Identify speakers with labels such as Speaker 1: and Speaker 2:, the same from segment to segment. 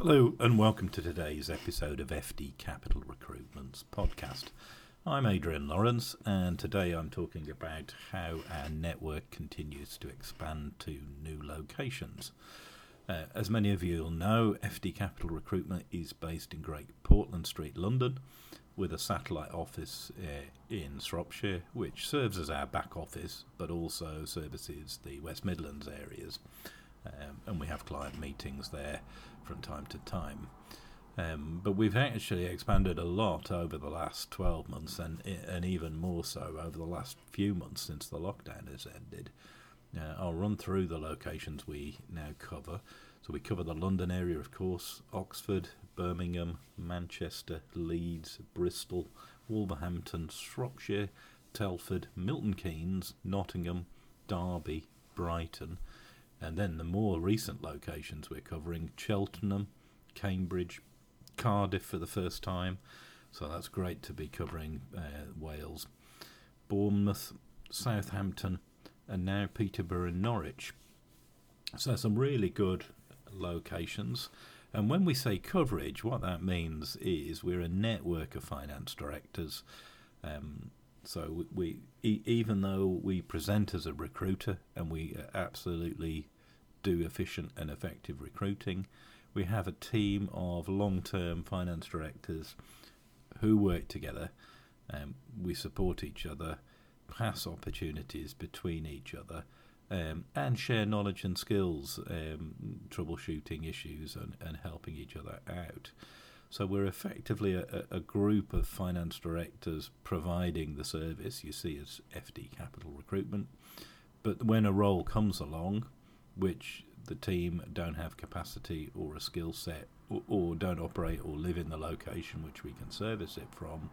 Speaker 1: Hello, and welcome to today's episode of FD Capital Recruitment's podcast. I'm Adrian Lawrence, and today I'm talking about how our network continues to expand to new locations. Uh, as many of you will know, FD Capital Recruitment is based in Great Portland Street, London, with a satellite office uh, in Shropshire, which serves as our back office but also services the West Midlands areas. Um, and we have client meetings there from time to time. Um, but we've actually expanded a lot over the last 12 months and, and even more so over the last few months since the lockdown has ended. Uh, I'll run through the locations we now cover. So we cover the London area, of course, Oxford, Birmingham, Manchester, Leeds, Bristol, Wolverhampton, Shropshire, Telford, Milton Keynes, Nottingham, Derby, Brighton, and then the more recent locations we're covering Cheltenham, Cambridge, Cardiff for the first time. So that's great to be covering uh, Wales, Bournemouth, Southampton, and now Peterborough and Norwich. So some really good locations. And when we say coverage, what that means is we're a network of finance directors. Um, so we, we, even though we present as a recruiter and we absolutely do efficient and effective recruiting, we have a team of long-term finance directors who work together. Um, we support each other, pass opportunities between each other, um, and share knowledge and skills, um, troubleshooting issues, and, and helping each other out. So we're effectively a, a, group of finance directors providing the service you see as FD Capital Recruitment. But when a role comes along, which the team don't have capacity or a skill set, or, or don't operate or live in the location which we can service it from,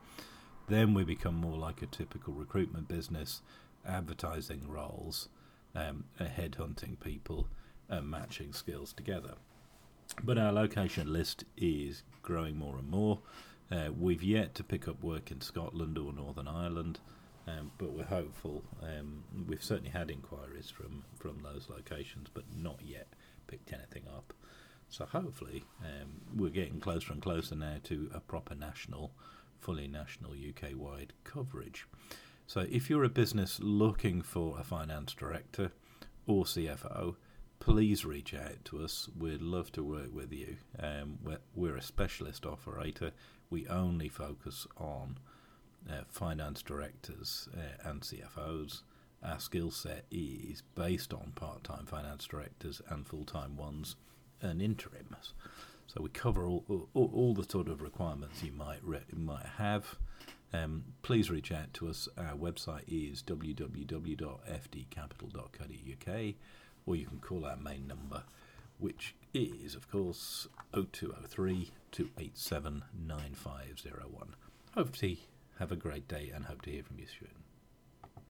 Speaker 1: then we become more like a typical recruitment business, advertising roles um, headhunting people and matching skills together. But our location list is growing more and more. Uh, we've yet to pick up work in Scotland or Northern Ireland, um, but we're hopeful. Um, we've certainly had inquiries from, from those locations, but not yet picked anything up. So hopefully, um, we're getting closer and closer now to a proper national, fully national UK wide coverage. So if you're a business looking for a finance director or CFO, please reach out to us. We'd love to work with you. Um, we're, we're, a specialist operator. We only focus on uh, finance directors uh, and CFOs. Our skill set is based on part time finance directors and full time ones and interims. So we cover all, all, all, the sort of requirements you might re- might have um, please reach out to us. Our website is www.fdcapital.co.uk, or you can call our main number, which is, of course, 0203 287 9501. Hope to have a great day and hope to hear from you soon.